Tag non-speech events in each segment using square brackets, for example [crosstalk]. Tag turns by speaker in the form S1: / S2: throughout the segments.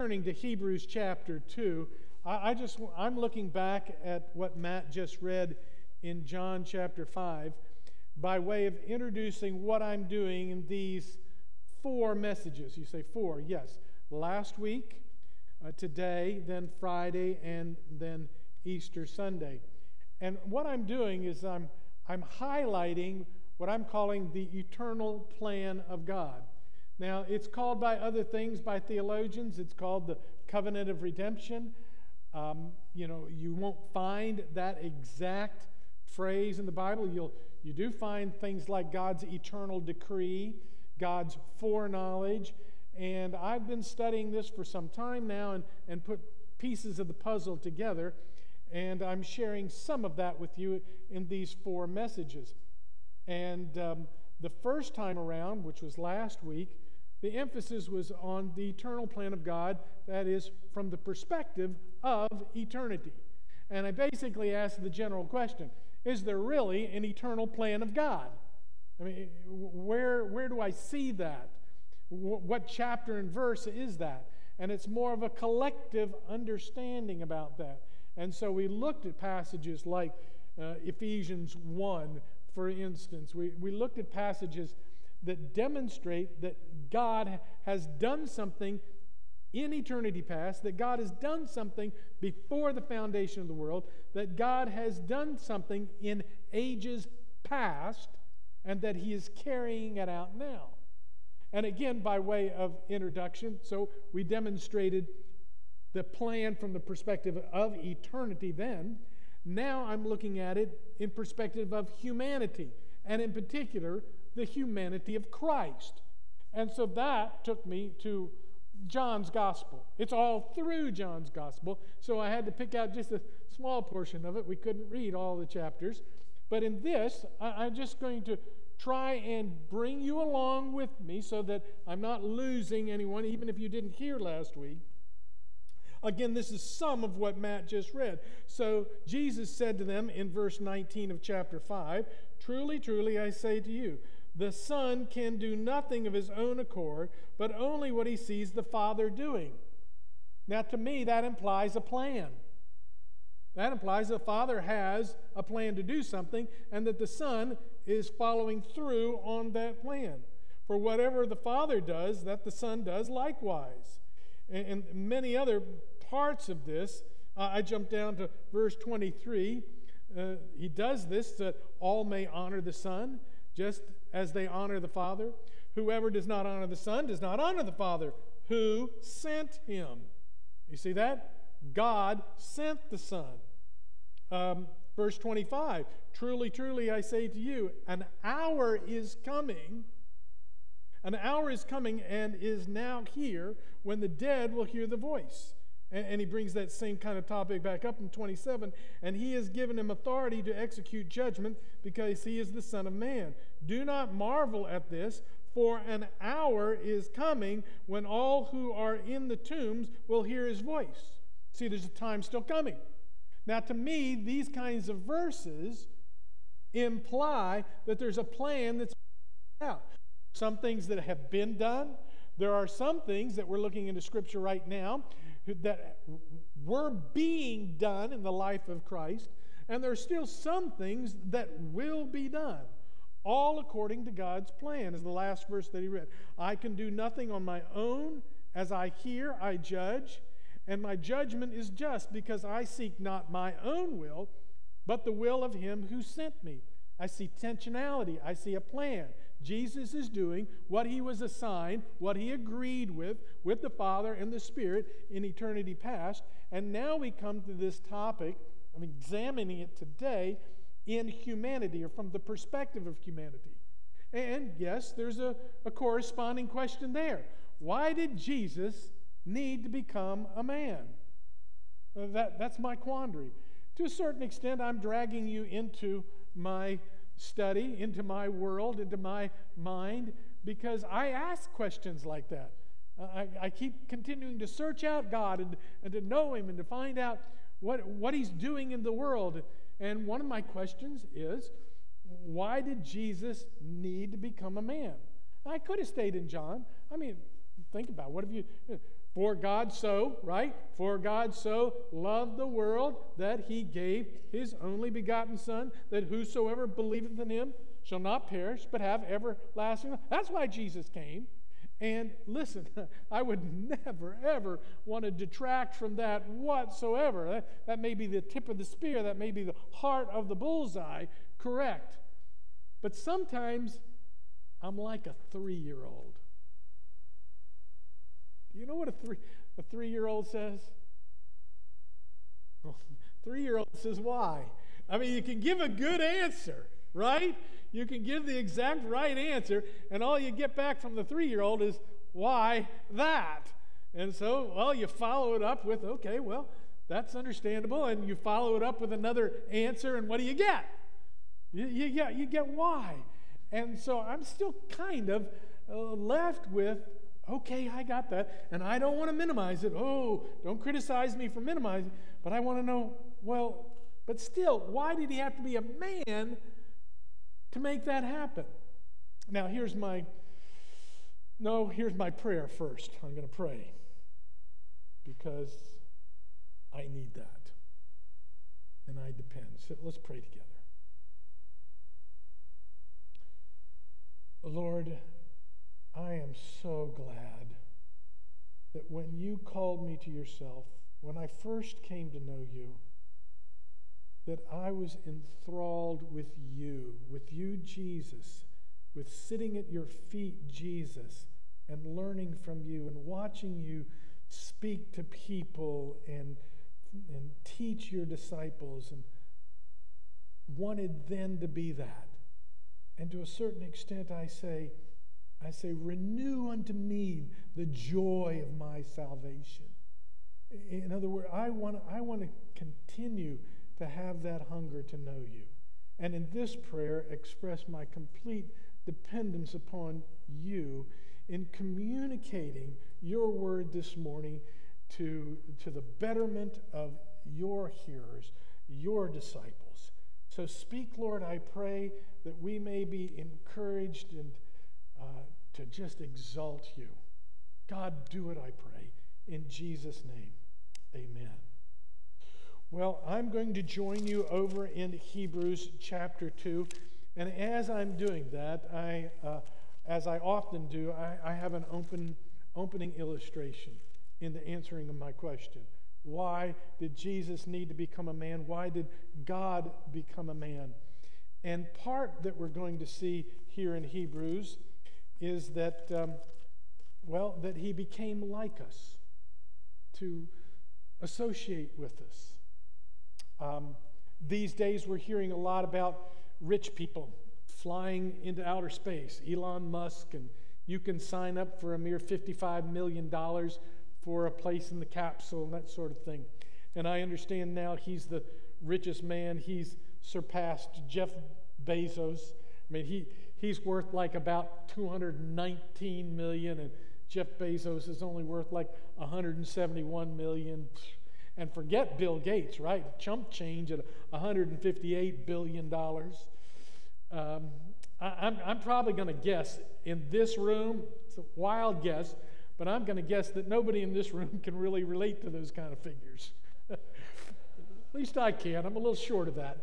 S1: turning to Hebrews chapter 2, I, I just I'm looking back at what Matt just read in John chapter 5 by way of introducing what I'm doing in these four messages. You say four, yes. Last week, uh, today, then Friday, and then Easter Sunday. And what I'm doing is I'm, I'm highlighting what I'm calling the eternal plan of God. Now, it's called by other things by theologians, it's called the covenant of redemption. Um, you know, you won't find that exact phrase in the Bible. You'll, you do find things like God's eternal decree, God's foreknowledge. And I've been studying this for some time now and, and put pieces of the puzzle together. And I'm sharing some of that with you in these four messages. And um, the first time around, which was last week, the emphasis was on the eternal plan of God, that is, from the perspective of eternity. And I basically asked the general question Is there really an eternal plan of God? I mean, where, where do I see that? What chapter and verse is that? And it's more of a collective understanding about that. And so we looked at passages like uh, Ephesians 1, for instance. We, we looked at passages that demonstrate that God has done something in eternity past, that God has done something before the foundation of the world, that God has done something in ages past, and that He is carrying it out now. And again, by way of introduction, so we demonstrated the plan from the perspective of eternity then. Now I'm looking at it in perspective of humanity, and in particular, the humanity of Christ. And so that took me to John's gospel. It's all through John's gospel. So I had to pick out just a small portion of it. We couldn't read all the chapters. But in this, I, am just going to try and bring you along with me so that I'm not losing anyone, even if you didn't hear last week. Again, this is some of what Matt just read. So Jesus said to them in verse 19 of chapter 5 Truly, truly, I say to you, the Son can do nothing of his own accord, but only what he sees the Father doing. Now, to me, that implies a plan. That implies the Father has a plan to do something and that the Son is following through on that plan. For whatever the Father does, that the Son does likewise. And, and many other parts of this, uh, I jump down to verse 23. Uh, he does this that all may honor the Son just as they honor the Father. Whoever does not honor the Son does not honor the Father who sent him. You see that? God sent the Son. Um, verse 25 Truly, truly, I say to you, an hour is coming. An hour is coming and is now here when the dead will hear the voice and, and, he brings that same kind of topic back up in 27. And he has given him authority to execute judgment because he is the Son of Man. Do not marvel at this, for an hour is coming when all who are in the tombs will hear his voice. See, there's a time still coming. Now, to me, these kinds of verses imply that there's a plan that's out. Some things that have been done. There are some things that we're looking into Scripture right now that were being done in the life of Christ, and there are still some things that will be done, all according to God's plan, is the last verse that he read. I can do nothing on my own. As I hear, I judge, and my judgment is just because I seek not my own will, but the will of him who sent me. I see tensionality, I see a plan. Jesus is doing what he was assigned, what he agreed with, with the Father and the Spirit in eternity past. And now we come to this topic of examining it today in humanity or from the perspective of humanity. And yes, there's a, a corresponding question there. Why did Jesus need to become a man? That, that's my quandary. To a certain extent, I'm dragging you into my study, into my world, into my mind, because I ask questions like that. Uh, I, I, keep continuing to search out God and, and to know Him and to find out what, what He's doing in the world. And one of my questions is why did Jesus need to become a man? I could have stayed in John. I mean, think about it. what have you. For God so, right? For God so loved the world that he gave his only begotten Son, that whosoever believeth in him shall not perish, but have everlasting life. That's why Jesus came. And listen, [laughs] I would never, ever want to detract from that whatsoever. That, that may be the tip of the spear, that may be the heart of the bullseye, correct. But sometimes I'm like a three year old. Do you know what a three, a three year old says? [laughs] Well, three year old says, why? I mean, you can give a good answer, right? You can give the exact right answer, and all you get back from the three year old is, why that? And so, well, you follow it up with, okay, well, that's understandable. And you follow it up with another answer, and what do you get? You, you, get, you get why. And so I'm still kind of uh, left with, okay, I got that. And I don't want to minimize it. Oh, don't criticize me for minimizing. But I want to know, well, but still, why did he have to be a man to make that happen? Now, here's my, no, here's my prayer first. I'm going to pray because I need that. And I depend. So let's pray together. Lord, I am so glad that when you called me to yourself, when I first came to know you, that I was enthralled with you, with you, Jesus, with sitting at your feet, Jesus, and learning from you and watching you speak to people and, and teach your disciples and wanted then to be that. And to a certain extent, I say, I say, renew unto me the joy of my salvation. In other words, I want, I want to continue to have that hunger to know you. And in this prayer, express my complete dependence upon you in communicating your word this morning to, to the betterment of your hearers, your disciples. So speak, Lord, I pray that we may be encouraged and uh, to just exalt you. God, do it, I pray. In Jesus' name, amen. Well, I'm going to join you over in Hebrews chapter 2. And as I'm doing that, I, uh, as I often do, I, I have an open, opening illustration in the answering of my question. Why did Jesus need to become a man? Why did God become a man? And part that we're going to see here in Hebrews is that, um, well, that he became like us, to associate with us. Um, these days, we're hearing a lot about rich people flying into outer space. Elon Musk, and you can sign up for a mere $55 million for a place in the capsule and that sort of thing. And I understand now he's the richest man. He's surpassed Jeff Bezos. I mean, he, he's worth like about 219 million, and Jeff Bezos is only worth like 171 million. And forget Bill Gates, right? Chump change at 158 billion dollars. Um, I, am I'm probably going to guess in this room, it's a wild guess, but I'm going to guess that nobody in this room [laughs] can really relate to those kind of figures. [laughs] At least I can. I'm a little short of that.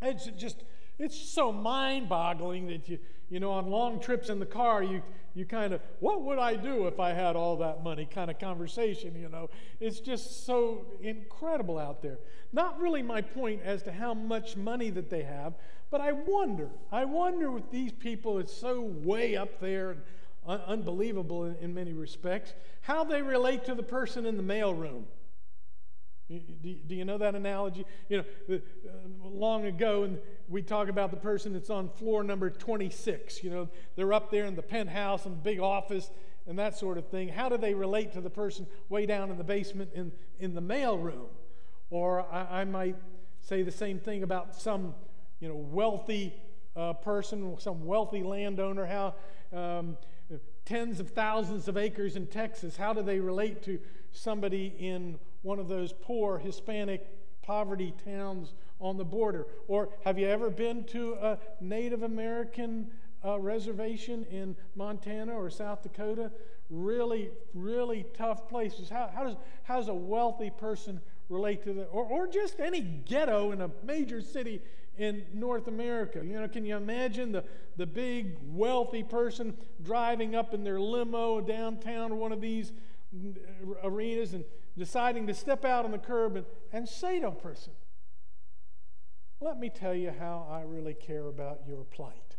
S1: It's just it's so mind boggling that you, you know, on long trips in the car, you, you kind of, what would I do if I had all that money kind of conversation, you know? It's just so incredible out there. Not really my point as to how much money that they have, but I wonder, I wonder with these people, it's so way up there and un- unbelievable in, in many respects, how they relate to the person in the mailroom. Do you know that analogy? You know, uh, long ago, and we talk about the person that's on floor number 26. You know, they're up there in the penthouse and big office and that sort of thing. How do they relate to the person way down in the basement in, in the mail room? Or I, I might say the same thing about some, you know, wealthy uh, person, some wealthy landowner. How um, tens of thousands of acres in Texas, how do they relate to somebody in one of those poor Hispanic poverty towns on the border? Or have you ever been to a Native American uh, reservation in Montana or South Dakota, really, really tough places. How, how, does, how does a wealthy person relate to that? Or, or just any ghetto in a major city in North America. You know, can you imagine the, the big wealthy person driving up in their limo downtown one of these arenas and deciding to step out on the curb and, and say to a person, Let me tell you how I really care about your plight.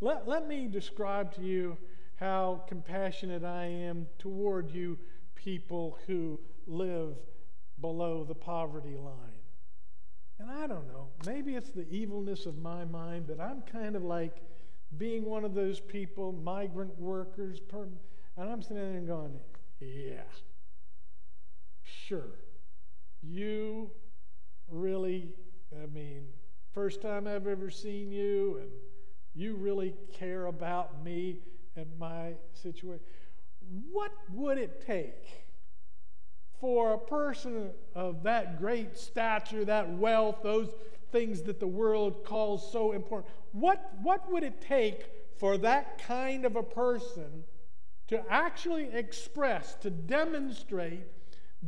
S1: Let, let me describe to you how compassionate I am toward you people who live below the poverty line. And I don't know, maybe it's the evilness of my mind, but I'm kind of like being one of those people, migrant workers, and I'm sitting there and going, yeah, sure. You really, I mean, first time I've ever seen you, and you really care about me and my situation. What would it take for a person of that great stature, that wealth, those things that the world calls so important? What, what would it take for that kind of a person to actually express, to demonstrate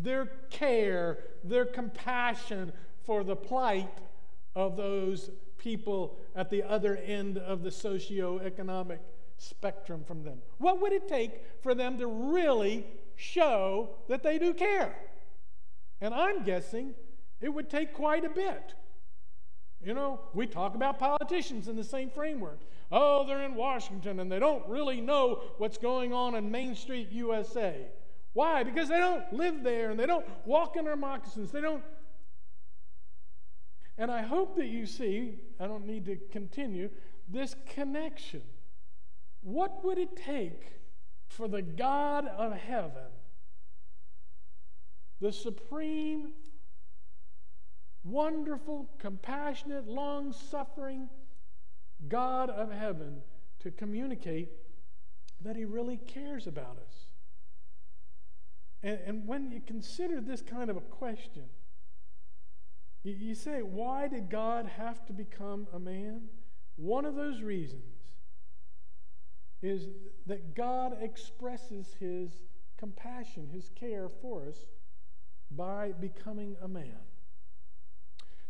S1: their care, their compassion for the plight of those people at the other end of the socio-economic spectrum from them? What would it take for them to really show that they do care? And I'm guessing it would take quite a bit. You know, we talk about politicians in the same framework. Oh, they're in Washington and they don't really know what's going on in Main Street, USA. Why? Because they don't live there and they don't walk in their moccasins. They don't. And I hope that you see, I don't need to continue, this connection. What would it take for the God of heaven, the supreme, wonderful, compassionate, long suffering, God of heaven to communicate that He really cares about us. And, and when you consider this kind of a question, you, you say, why did God have to become a man? One of those reasons is that God expresses His compassion, His care for us by becoming a man.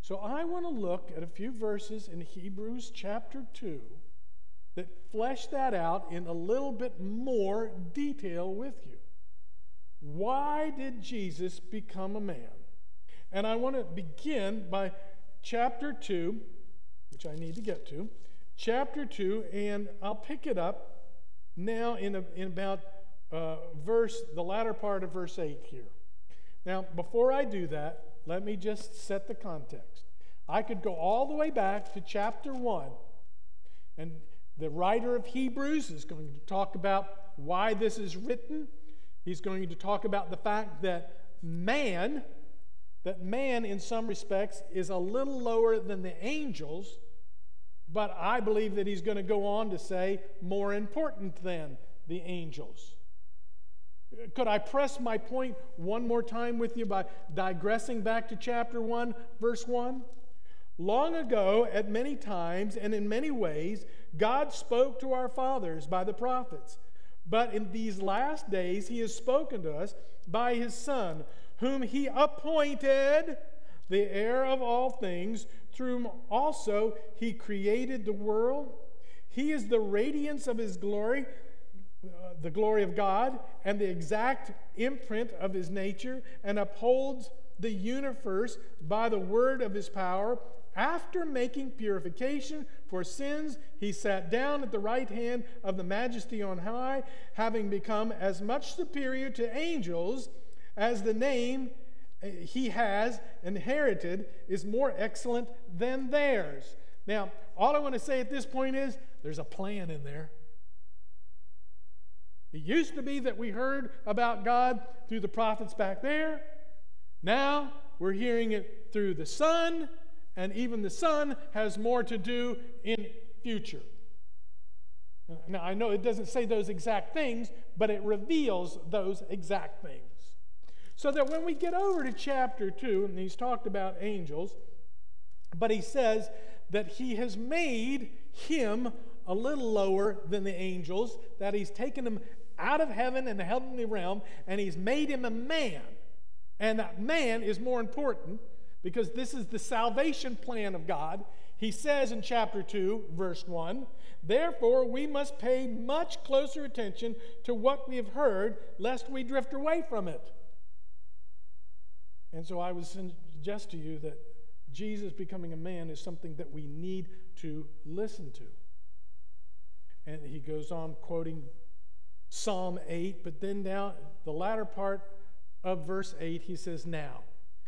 S1: So I want to look at a few verses in Hebrews chapter 2 that flesh that out in a little bit more detail with you. Why did Jesus become a man? And I want to begin by chapter 2, which I need to get to. Chapter 2, and I'll pick it up now in, a, in about uh, verse, the latter part of verse 8 here. Now, before I do that, let me just set the context. I could go all the way back to chapter 1, and the writer of Hebrews is going to talk about why this is written. He's going to talk about the fact that man, that man in some respects is a little lower than the angels, but I believe that he's going to go on to say more important than the angels. Could I press my point one more time with you by digressing back to chapter 1, verse 1? Long ago, at many times and in many ways, God spoke to our fathers by the prophets. But in these last days, He has spoken to us by His Son, whom He appointed the heir of all things, through whom also He created the world. He is the radiance of His glory uh, the glory of God and the exact imprint of his nature and upholds the universe by the word of his power. After making purification for sins, he sat down at the right hand of the majesty on high, having become as much superior to angels as the name uh, he has inherited is more excellent than theirs. Now, all I want to say at this point is there's a plan in there. It used to be that we heard about God through the prophets back there. Now we're hearing it through the Son, and even the Son has more to do in future. Now, I know it doesn't say those exact things, but it reveals those exact things. So that when we get over to chapter 2, and he's talked about angels, But he says that he has made him a little lower than the angels, that he's taken him out of heaven and the heavenly realm, and he's made him a man. And that man is more important because this is the salvation plan of God. He says in chapter 2, verse 1 Therefore, we must pay much closer attention to what we have heard, lest we drift away from it. And so I would suggest to you that Jesus becoming a man is something that we need to listen to. And he goes on quoting Psalm 8, but then down the latter part of verse 8, he says, Now,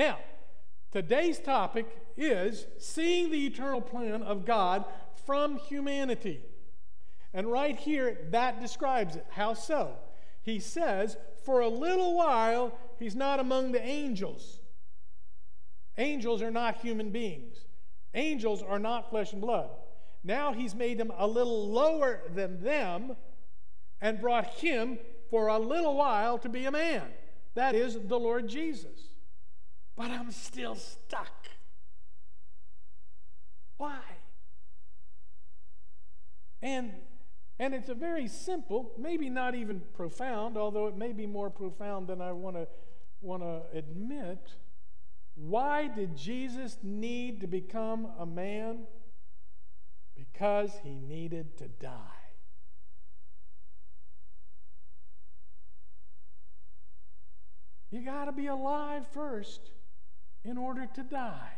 S1: Now, today's topic is seeing the eternal plan of God from humanity. And right here, that describes it. How so? He says, For a little while, he's not among the angels. Angels are not human beings, angels are not flesh and blood. Now he's made him a little lower than them and brought him for a little while to be a man. That is the Lord Jesus. But I'm still stuck. Why? And and it's a very simple, maybe not even profound, although it may be more profound than I want to want to admit. Why did Jesus need to become a man? Because he needed to die. You got to be alive first in order to die.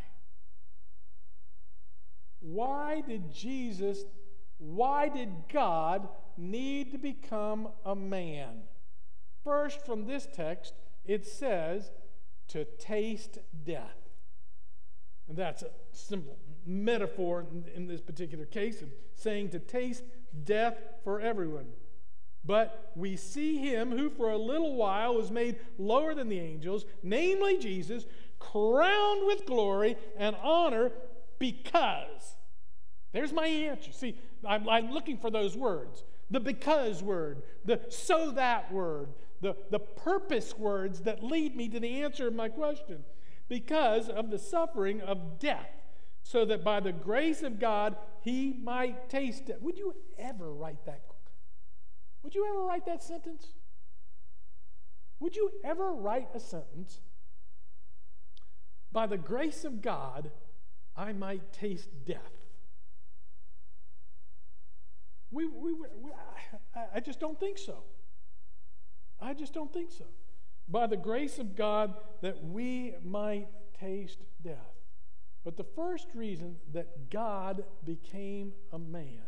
S1: Why did Jesus why did God need to become a man? First, from this text, it says to taste death. And that's a simple metaphor in this particular case of saying to taste death for everyone. But we see him who for a little while was made lower than the angels, namely Jesus, crowned with glory and honor because. There's my answer. See, I'm, I'm looking for those words the because word, the so that word, the, the purpose words that lead me to the answer of my question. Because of the suffering of death, so that by the grace of God he might taste it. Would you ever write that? Would you ever write that sentence? Would you ever write a sentence? By the grace of God, I might taste death. We, we, we, I, I just don't think so. I just don't think so. By the grace of God, that we might taste death. But the first reason that God became a man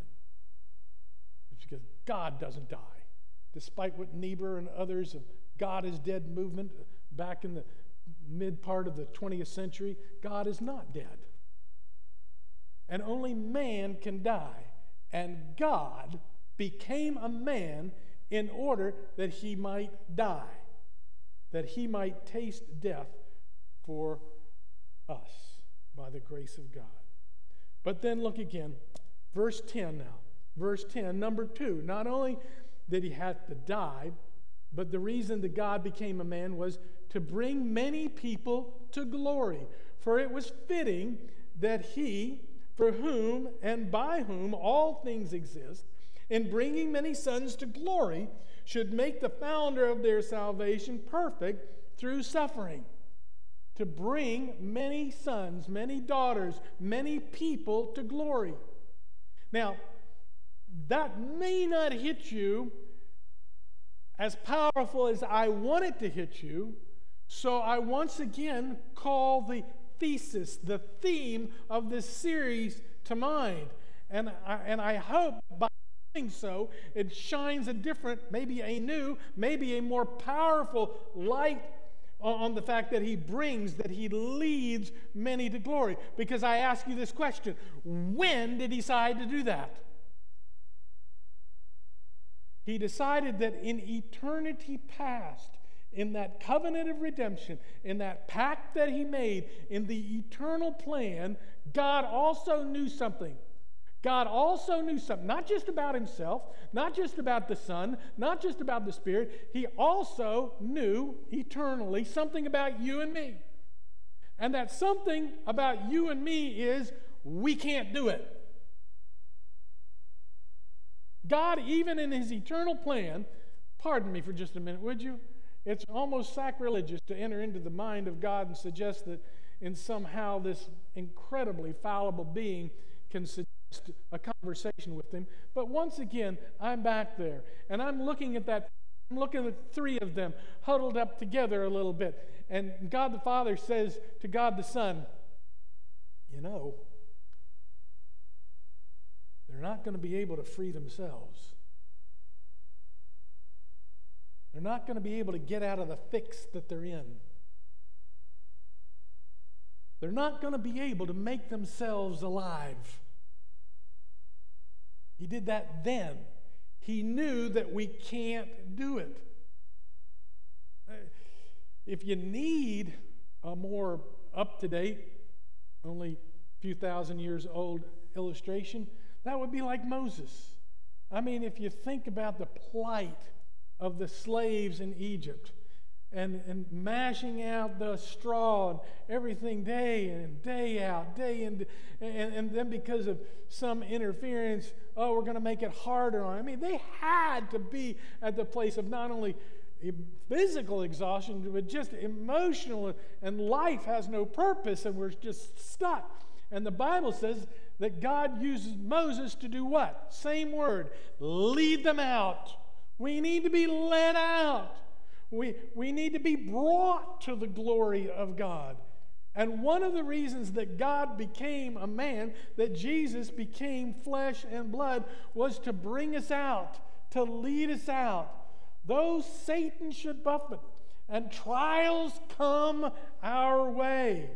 S1: is because God doesn't die. Despite what Niebuhr and others of God is dead movement back in the mid part of the 20th century, God is not dead. And only man can die. And God became a man in order that he might die, that he might taste death for us by the grace of God. But then look again, verse 10 now. Verse 10, number two, not only did he have to die, but the reason that God became a man was to bring many people to glory. For it was fitting that he, for whom and by whom all things exist, in bringing many sons to glory, should make the founder of their salvation perfect through suffering. To bring many sons, many daughters, many people to glory. Now, that may not hit you as powerful as I want it to hit you, so I once again call the thesis, the theme of this series to mind. And I, and I hope by doing so, it shines a different, maybe a new, maybe a more powerful light on the fact that he brings, that he leads many to glory. Because I ask you this question when did he decide to do that? He decided that in eternity past, in that covenant of redemption, in that pact that he made, in the eternal plan, God also knew something. God also knew something, not just about himself, not just about the Son, not just about the Spirit. He also knew eternally something about you and me. And that something about you and me is we can't do it. God, even in his eternal plan, pardon me for just a minute, would you? It's almost sacrilegious to enter into the mind of God and suggest that in somehow this incredibly fallible being can suggest a conversation with him. But once again, I'm back there and I'm looking at that. I'm looking at three of them huddled up together a little bit. And God the Father says to God the Son, You know, they're not going to be able to free themselves. They're not going to be able to get out of the fix that they're in. They're not going to be able to make themselves alive. He did that then. He knew that we can't do it. Uh, if you need a more up to date, only a few thousand years old illustration, that would be like Moses. I mean, if you think about the plight of the slaves in Egypt, and, and mashing out the straw and everything day in and day out, day in. And, and then because of some interference, oh, we're going to make it harder on. I mean, they had to be at the place of not only physical exhaustion, but just emotional, and life has no purpose, and we're just stuck. And the Bible says that God uses Moses to do what? Same word lead them out. We need to be led out. We, we need to be brought to the glory of God. And one of the reasons that God became a man, that Jesus became flesh and blood, was to bring us out, to lead us out. Though Satan should buffet and trials come our way,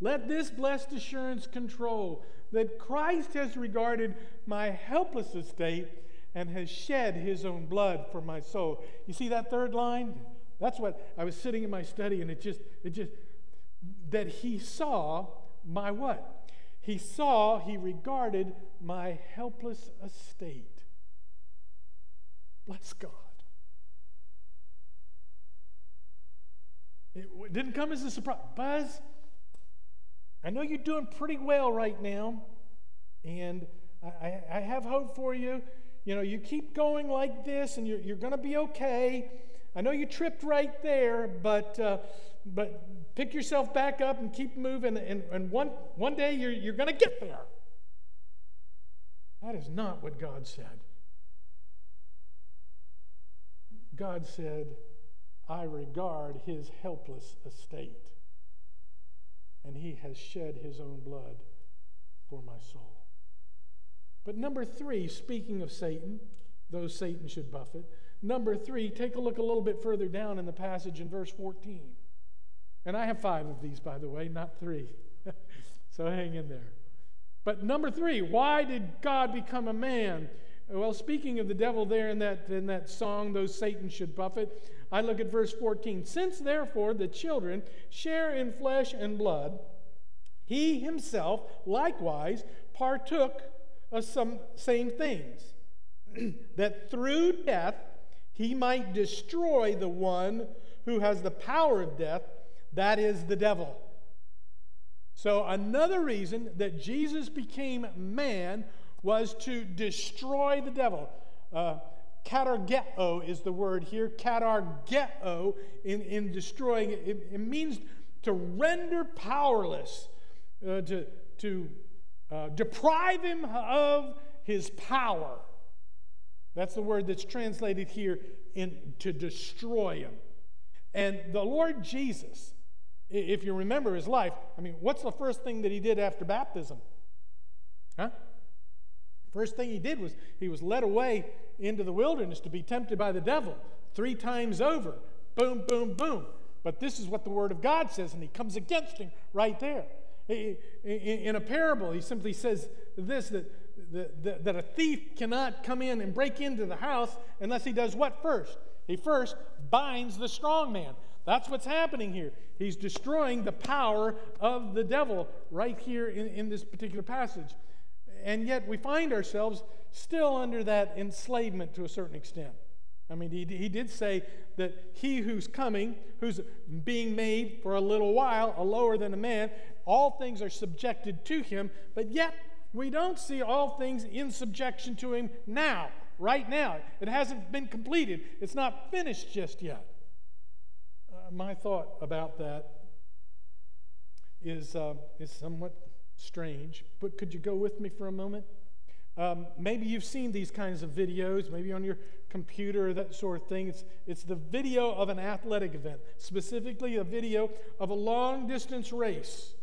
S1: let this blessed assurance control that Christ has regarded my helpless estate and has shed his own blood for my soul. You see that third line? That's what I was sitting in my study and it just, it just, that he saw my what? He saw, he regarded my helpless estate. Bless God. It didn't come as a surprise. Buzz, I know you're doing pretty well right now, and I, I have hope for you you know, you keep going like this and you're, you're going to be okay. I know you tripped right there, but, uh, but pick yourself back up and keep moving, and, and one, one day you're, you're going to get there. That is not what God said. God said, I regard his helpless estate, and he has shed his own blood for my soul. But number three, speaking of Satan, though Satan should buffet, number three, take a look a little bit further down in the passage in verse 14. And I have five of these, by the way, not three. [laughs] so hang in there. But number three, why did God become a man? Well, speaking of the devil there in that, in that song, though Satan should buffet, I look at verse 14. Since therefore the children share in flesh and blood, he himself likewise partook of some same things, [clears throat] that through death he might destroy the one who has the power of death, that is the devil. So, another reason that Jesus became man was to destroy the devil. Uh, katargeo is the word here. Katargeo in, in destroying it, it, means to render powerless, uh, to, to uh, deprive him of his power. That's the word that's translated here in to destroy him. And the Lord Jesus, if you remember his life, I mean, what's the first thing that he did after baptism? Huh? First thing he did was he was led away into the wilderness to be tempted by the devil three times over. Boom, boom, boom. But this is what the Word of God says, and he comes against him right there. In a parable, he simply says this that, that, that a thief cannot come in and break into the house unless he does what first? He first binds the strong man. That's what's happening here. He's destroying the power of the devil right here in, in this particular passage. And yet we find ourselves still under that enslavement to a certain extent. I mean, he, he did say that he who's coming, who's being made for a little while, a lower than a man, all things are subjected to him, but yet we don't see all things in subjection to him now, right now. It hasn't been completed, it's not finished just yet. Uh, my thought about that is, uh, is somewhat strange, but could you go with me for a moment? Um, maybe you've seen these kinds of videos, maybe on your computer that sort of thing. It's, it's the video of an athletic event, specifically a video of a long distance race.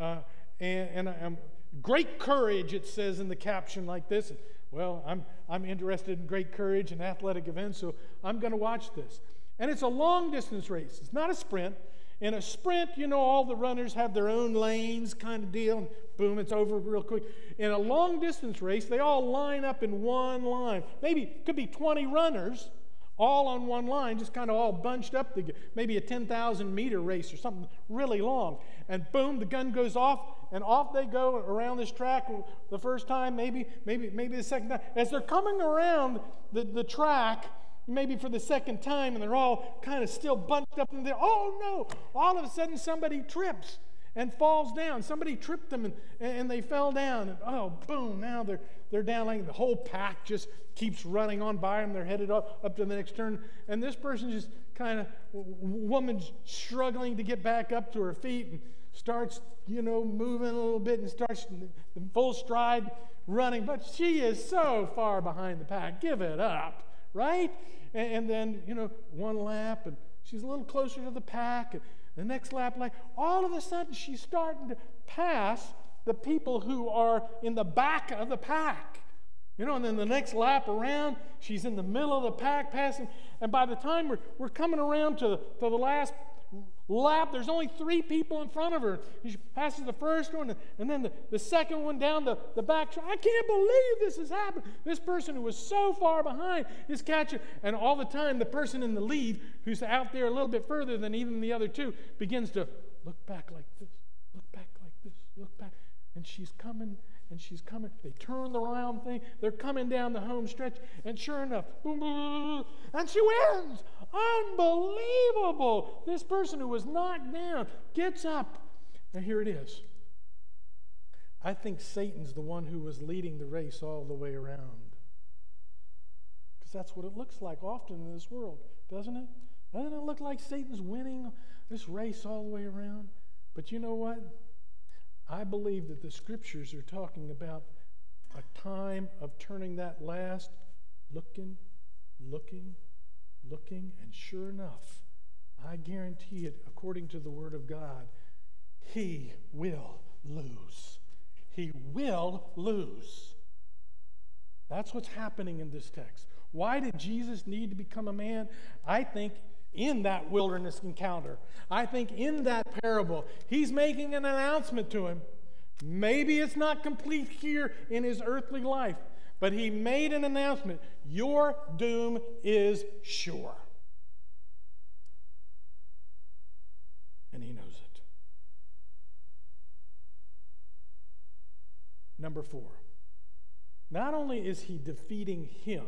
S1: Uh, and, and um, great courage, it says in the caption like this. Well, I'm, I'm interested in great courage and athletic events, so I'm going to watch this. And it's a long distance race, it's not a sprint. In a sprint, you know, all the runners have their own lanes kind of deal, and boom, it's over real quick. In a long distance race, they all line up in one line. Maybe could be 20 runners all on one line, just kind of all bunched up, maybe a 10,000 meter race or something really long. And boom, the gun goes off, and off they go around this track the first time, maybe, maybe, maybe the second time. As they're coming around the, the track, maybe for the second time, and they're all kind of still bunched up in there. Oh no! All of a sudden, somebody trips and falls down. Somebody tripped them and, and they fell down. And oh, boom, now they're, they're down. Like the whole pack just keeps running on by them. They're headed up, up to the next turn. And this person just kind of, woman's struggling to get back up to her feet and starts, you know, moving a little bit and starts in full stride running. But she is so far behind the pack. Give it up, right? And, and then, you know, one lap and she's a little closer to the pack. And, the next lap, like all of a sudden, she's starting to pass the people who are in the back of the pack. You know, and then the next lap around, she's in the middle of the pack passing. And by the time we're, we're coming around to, to the last lap, there's only three people in front of her. She passes the first one, and then the, the second one down the, the back. I can't believe this has happened. This person who was so far behind is catching. And all the time, the person in the lead, who's out there a little bit further than even the other two, begins to look back like this, look back like this, look back. And she's coming and she's coming. They turn the round thing. They're coming down the home stretch, and sure enough, boom, boom, boom, and she wins. Unbelievable. This person who was knocked down gets up. Now, here it is. I think Satan's the one who was leading the race all the way around. Because that's what it looks like often in this world, doesn't it? Doesn't it look like Satan's winning this race all the way around? But you know what? I believe that the scriptures are talking about a time of turning that last looking, looking, looking, and sure enough, I guarantee it, according to the Word of God, he will lose. He will lose. That's what's happening in this text. Why did Jesus need to become a man? I think in that wilderness encounter. I think in that parable, he's making an announcement to him. Maybe it's not complete here in his earthly life, but he made an announcement Your doom is sure. And he knows it. Number four. Not only is he defeating him,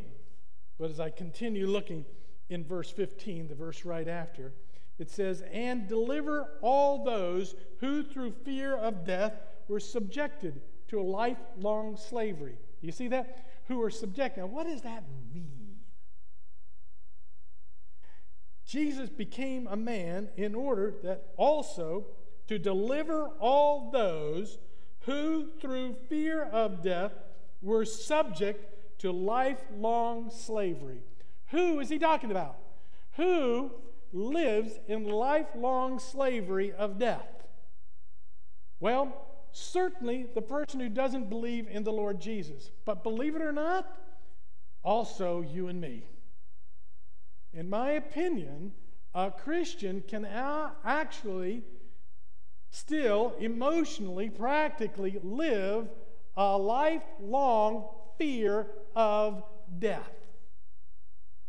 S1: but as I continue looking, in verse 15, the verse right after, it says, And deliver all those who through fear of death were subjected to a lifelong slavery. Do you see that? Who are subjected. Now, what does that mean? Jesus became a man in order that also to deliver all those who through fear of death were subject to lifelong slavery. Who is he talking about? Who lives in lifelong slavery of death? Well, certainly the person who doesn't believe in the Lord Jesus. But believe it or not, also you and me. In my opinion, a Christian can actually still emotionally, practically live a lifelong fear of death.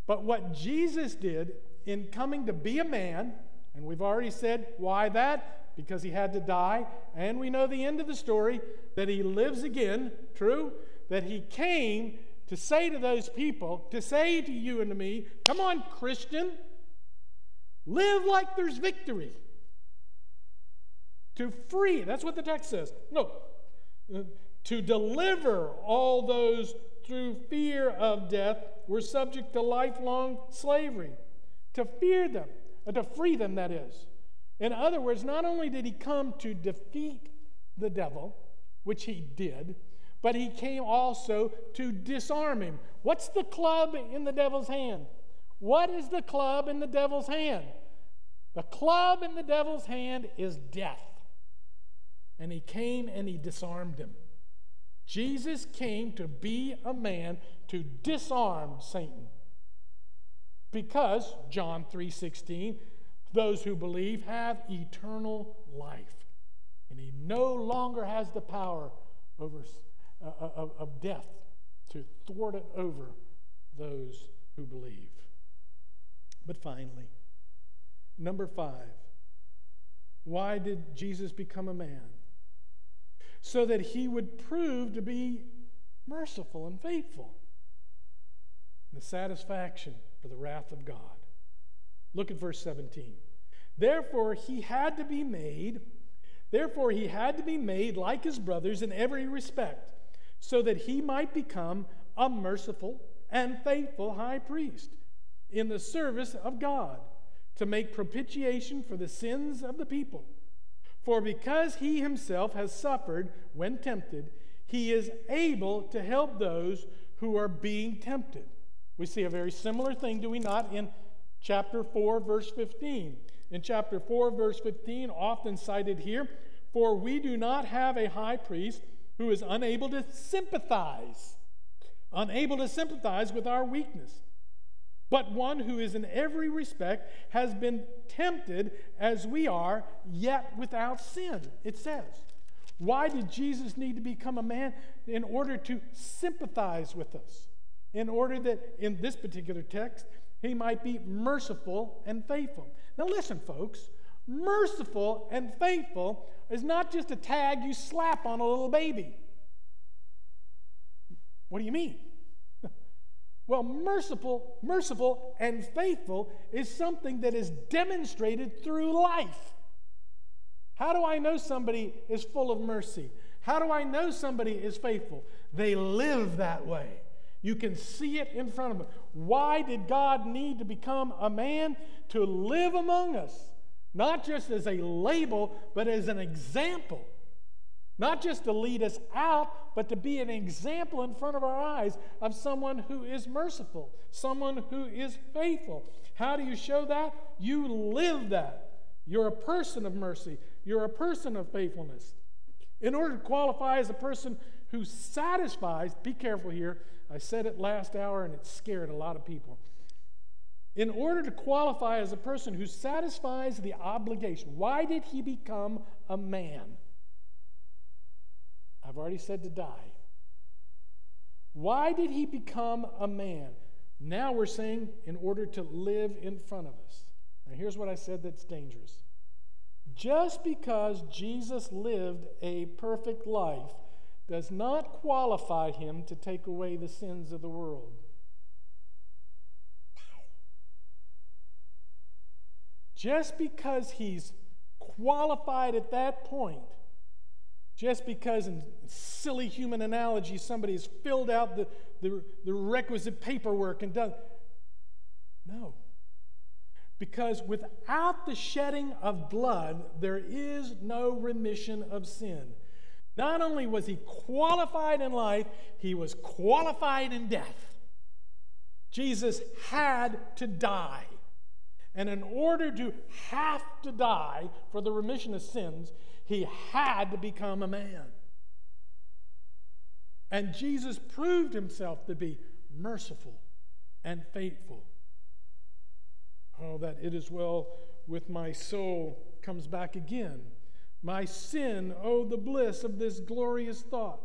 S1: But what Jesus did in coming to be a man, and we've already said why that, because he had to die, and we know the end of the story that he lives again, true, that he came to say to those people, to say to you and to me, come on, Christian, live like there's victory. To free, that's what the text says. No, to deliver all those through fear of death were subject to lifelong slavery. To fear them, uh, to free them, that is. In other words, not only did he come to defeat the devil, which he did, but he came also to disarm him. What's the club in the devil's hand? What is the club in the devil's hand? The club in the devil's hand is death. And he came and he disarmed him. Jesus came to be a man to disarm Satan. Because John 3:16, those who believe have eternal life. And he no longer has the power over uh, uh, of, of death to thwart it over those who believe. But finally, number five, why did Jesus become a man? So that he would prove to be merciful and faithful. The satisfaction for the wrath of God. Look at verse 17. Therefore, he had to be made, therefore, he had to be made like his brothers in every respect so that he might become a merciful and faithful high priest in the service of God to make propitiation for the sins of the people. For because he himself has suffered when tempted, he is able to help those who are being tempted. We see a very similar thing, do we not, in chapter 4, verse 15. In chapter 4, verse 15, often cited here, for we do not have a high priest who is unable to sympathize, unable to sympathize with our weakness, but one who is in every respect has been tempted as we are, yet without sin, it says. Why did Jesus need to become a man? In order to sympathize with us. In order that, in this particular text, he might be merciful and faithful. Now, listen, folks merciful and faithful is not just a tag you slap on a little baby. What do you mean? Well, merciful, merciful and faithful is something that is demonstrated through life. How do I know somebody is full of mercy? How do I know somebody is faithful? They live that way. You can see it in front of them. Why did God need to become a man? To live among us not just as a label, but as an example. Not just to lead us out, but to be an example in front of our eyes of someone who is merciful, someone who is faithful. How do you show that? You live that. You're a person of mercy, you're a person of faithfulness. In order to qualify as a person who satisfies, be careful here. I said it last hour and it scared a lot of people in order to qualify as a person who satisfies the obligation. Why did he become a man? I've already said to die. Why did he become a man? Now we're saying in order to live in front of us. Now here's what I said that's dangerous. Just because Jesus lived a perfect life does not qualify him to take away the sins of the world. Just because he's qualified at that point, just because in silly human analogy somebody has filled out the, the, the requisite paperwork and done. No. Because without the shedding of blood, there is no remission of sin. Not only was he qualified in life, he was qualified in death. Jesus had to die. And in order to have to die for the remission of sins, he had to become a man. And Jesus proved himself to be merciful and faithful. Oh, that it is well with my soul comes back again. My sin, oh, the bliss of this glorious thought.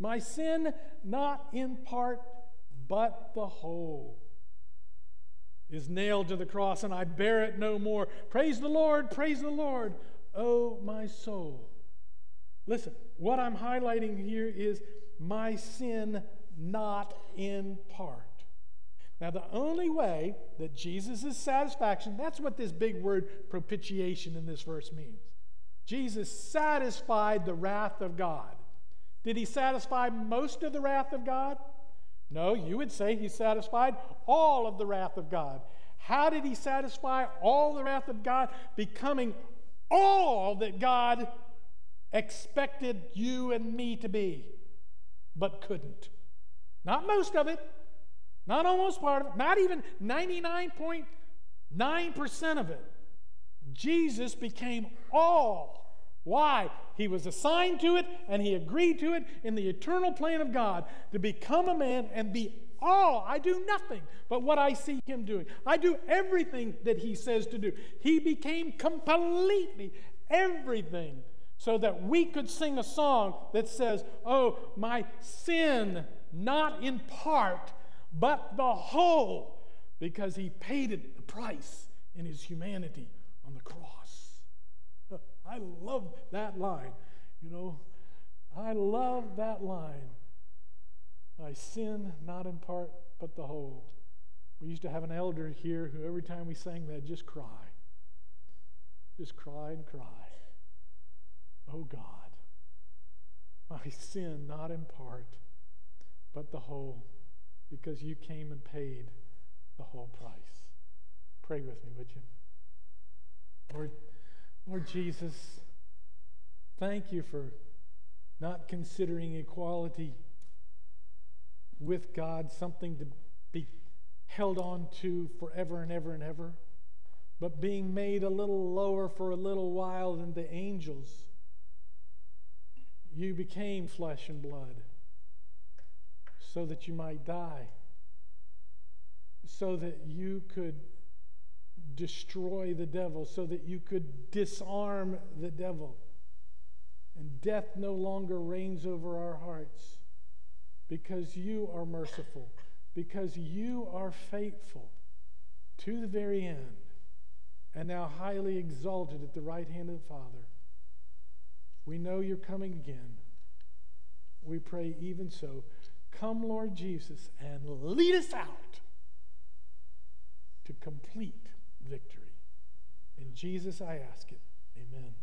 S1: My sin, not in part, but the whole, is nailed to the cross, and I bear it no more. Praise the Lord, praise the Lord, oh, my soul. Listen, what I'm highlighting here is my sin, not in part. Now, the only way that Jesus' satisfaction, that's what this big word propitiation in this verse means. Jesus satisfied the wrath of God. Did he satisfy most of the wrath of God? No, you would say he satisfied all of the wrath of God. How did he satisfy all the wrath of God? Becoming all that God expected you and me to be, but couldn't. Not most of it, not almost part of it, not even 99.9% of it. Jesus became all. Why? He was assigned to it and he agreed to it in the eternal plan of God to become a man and be all. I do nothing but what I see him doing. I do everything that he says to do. He became completely everything so that we could sing a song that says, Oh, my sin, not in part, but the whole, because he paid it the price in his humanity on the cross. [laughs] I love that line. You know, I love that line. I sin not in part, but the whole. We used to have an elder here who, every time we sang that, just cry. Just cry and cry. Oh God, my sin not in part, but the whole because you came and paid the whole price. Pray with me, would you? Lord, Lord Jesus, thank you for not considering equality with God something to be held on to forever and ever and ever, but being made a little lower for a little while than the angels. You became flesh and blood so that you might die, so that you could destroy the devil, so that you could disarm the devil. And death no longer reigns over our hearts because you are merciful, because you are faithful to the very end, and now highly exalted at the right hand of the Father. We know you're coming again. We pray even so. Come, Lord Jesus, and lead us out to complete victory. In Jesus I ask it. Amen.